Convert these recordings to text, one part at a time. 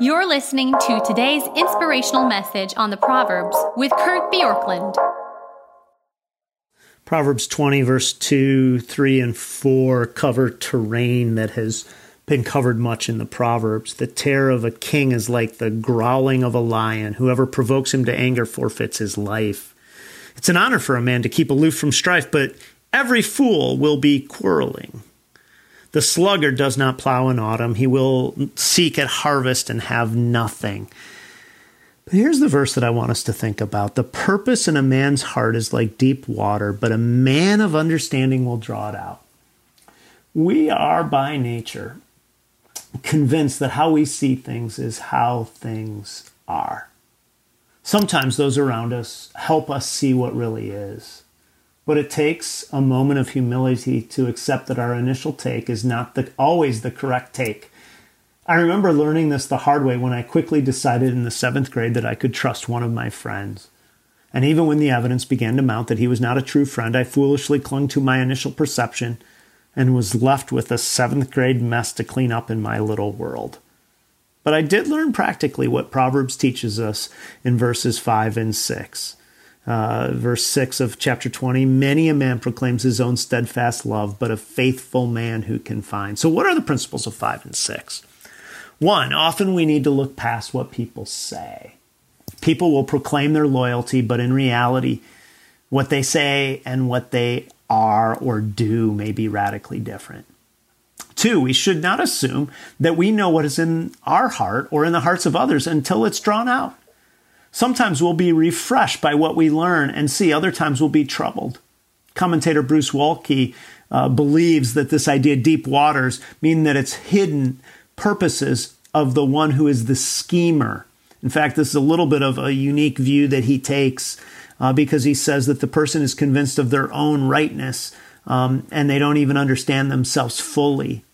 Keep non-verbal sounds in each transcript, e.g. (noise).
You're listening to today's inspirational message on the Proverbs with Kurt Bjorklund. Proverbs 20, verse 2, 3, and 4 cover terrain that has been covered much in the Proverbs. The terror of a king is like the growling of a lion. Whoever provokes him to anger forfeits his life. It's an honor for a man to keep aloof from strife, but every fool will be quarreling. The sluggard does not plow in autumn. He will seek at harvest and have nothing. But here's the verse that I want us to think about. The purpose in a man's heart is like deep water, but a man of understanding will draw it out. We are by nature convinced that how we see things is how things are. Sometimes those around us help us see what really is. But it takes a moment of humility to accept that our initial take is not the, always the correct take. I remember learning this the hard way when I quickly decided in the seventh grade that I could trust one of my friends. And even when the evidence began to mount that he was not a true friend, I foolishly clung to my initial perception and was left with a seventh grade mess to clean up in my little world. But I did learn practically what Proverbs teaches us in verses 5 and 6 uh, verse 6 of chapter 20 many a man proclaims his own steadfast love but a faithful man who can find. So what are the principles of 5 and 6 one often we need to look past what people say. People will proclaim their loyalty but in reality what they say and what they are or do may be radically different. Two, we should not assume that we know what is in our heart or in the hearts of others until it's drawn out. Sometimes we'll be refreshed by what we learn and see, other times we'll be troubled. Commentator Bruce Waltke uh, believes that this idea, deep waters, mean that it's hidden purposes of the one who is the schemer. In fact, this is a little bit of a unique view that he takes uh, because he says that the person is convinced of their own rightness um, and they don't even understand themselves fully.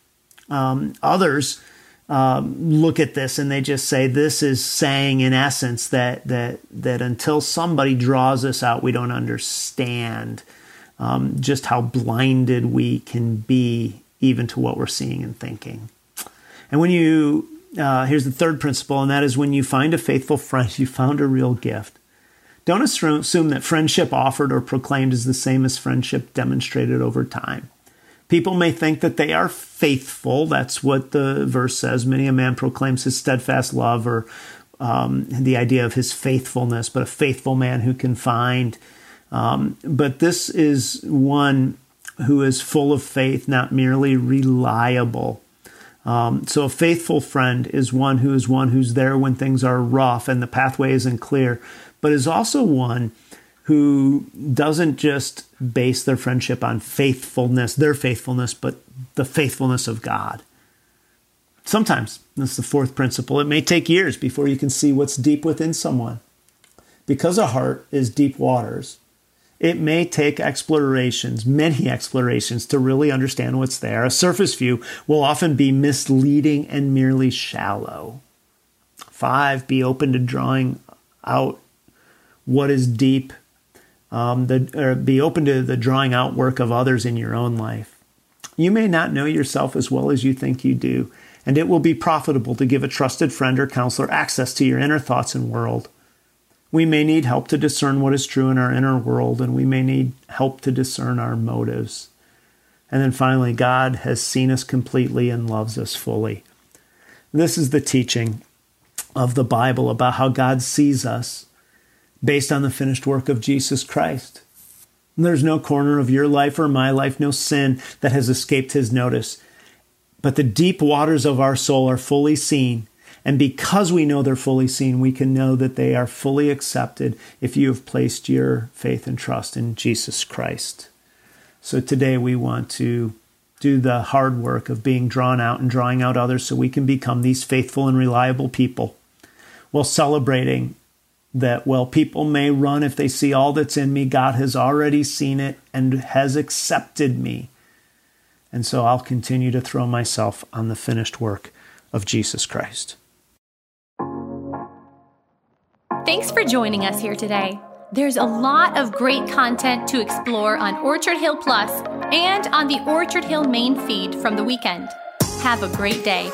Um, others um, look at this and they just say this is saying in essence that that that until somebody draws us out, we don't understand um, just how blinded we can be even to what we're seeing and thinking. And when you uh, here's the third principle, and that is when you find a faithful friend, (laughs) you found a real gift. Don't assume that friendship offered or proclaimed is the same as friendship demonstrated over time. People may think that they are faithful. That's what the verse says. Many a man proclaims his steadfast love or um, the idea of his faithfulness, but a faithful man who can find. Um, but this is one who is full of faith, not merely reliable. Um, so a faithful friend is one who is one who's there when things are rough and the pathway isn't clear, but is also one who doesn't just base their friendship on faithfulness, their faithfulness, but the faithfulness of God. Sometimes, that's the fourth principle, it may take years before you can see what's deep within someone. Because a heart is deep waters, it may take explorations, many explorations, to really understand what's there. A surface view will often be misleading and merely shallow. Five, be open to drawing out what is deep um, the, or be open to the drawing out work of others in your own life. You may not know yourself as well as you think you do, and it will be profitable to give a trusted friend or counselor access to your inner thoughts and world. We may need help to discern what is true in our inner world, and we may need help to discern our motives. And then finally, God has seen us completely and loves us fully. This is the teaching of the Bible about how God sees us based on the finished work of Jesus Christ. There's no corner of your life or my life, no sin that has escaped his notice. But the deep waters of our soul are fully seen. And because we know they're fully seen, we can know that they are fully accepted if you have placed your faith and trust in Jesus Christ. So today we want to do the hard work of being drawn out and drawing out others so we can become these faithful and reliable people while celebrating that, well, people may run if they see all that's in me. God has already seen it and has accepted me. And so I'll continue to throw myself on the finished work of Jesus Christ. Thanks for joining us here today. There's a lot of great content to explore on Orchard Hill Plus and on the Orchard Hill main feed from the weekend. Have a great day.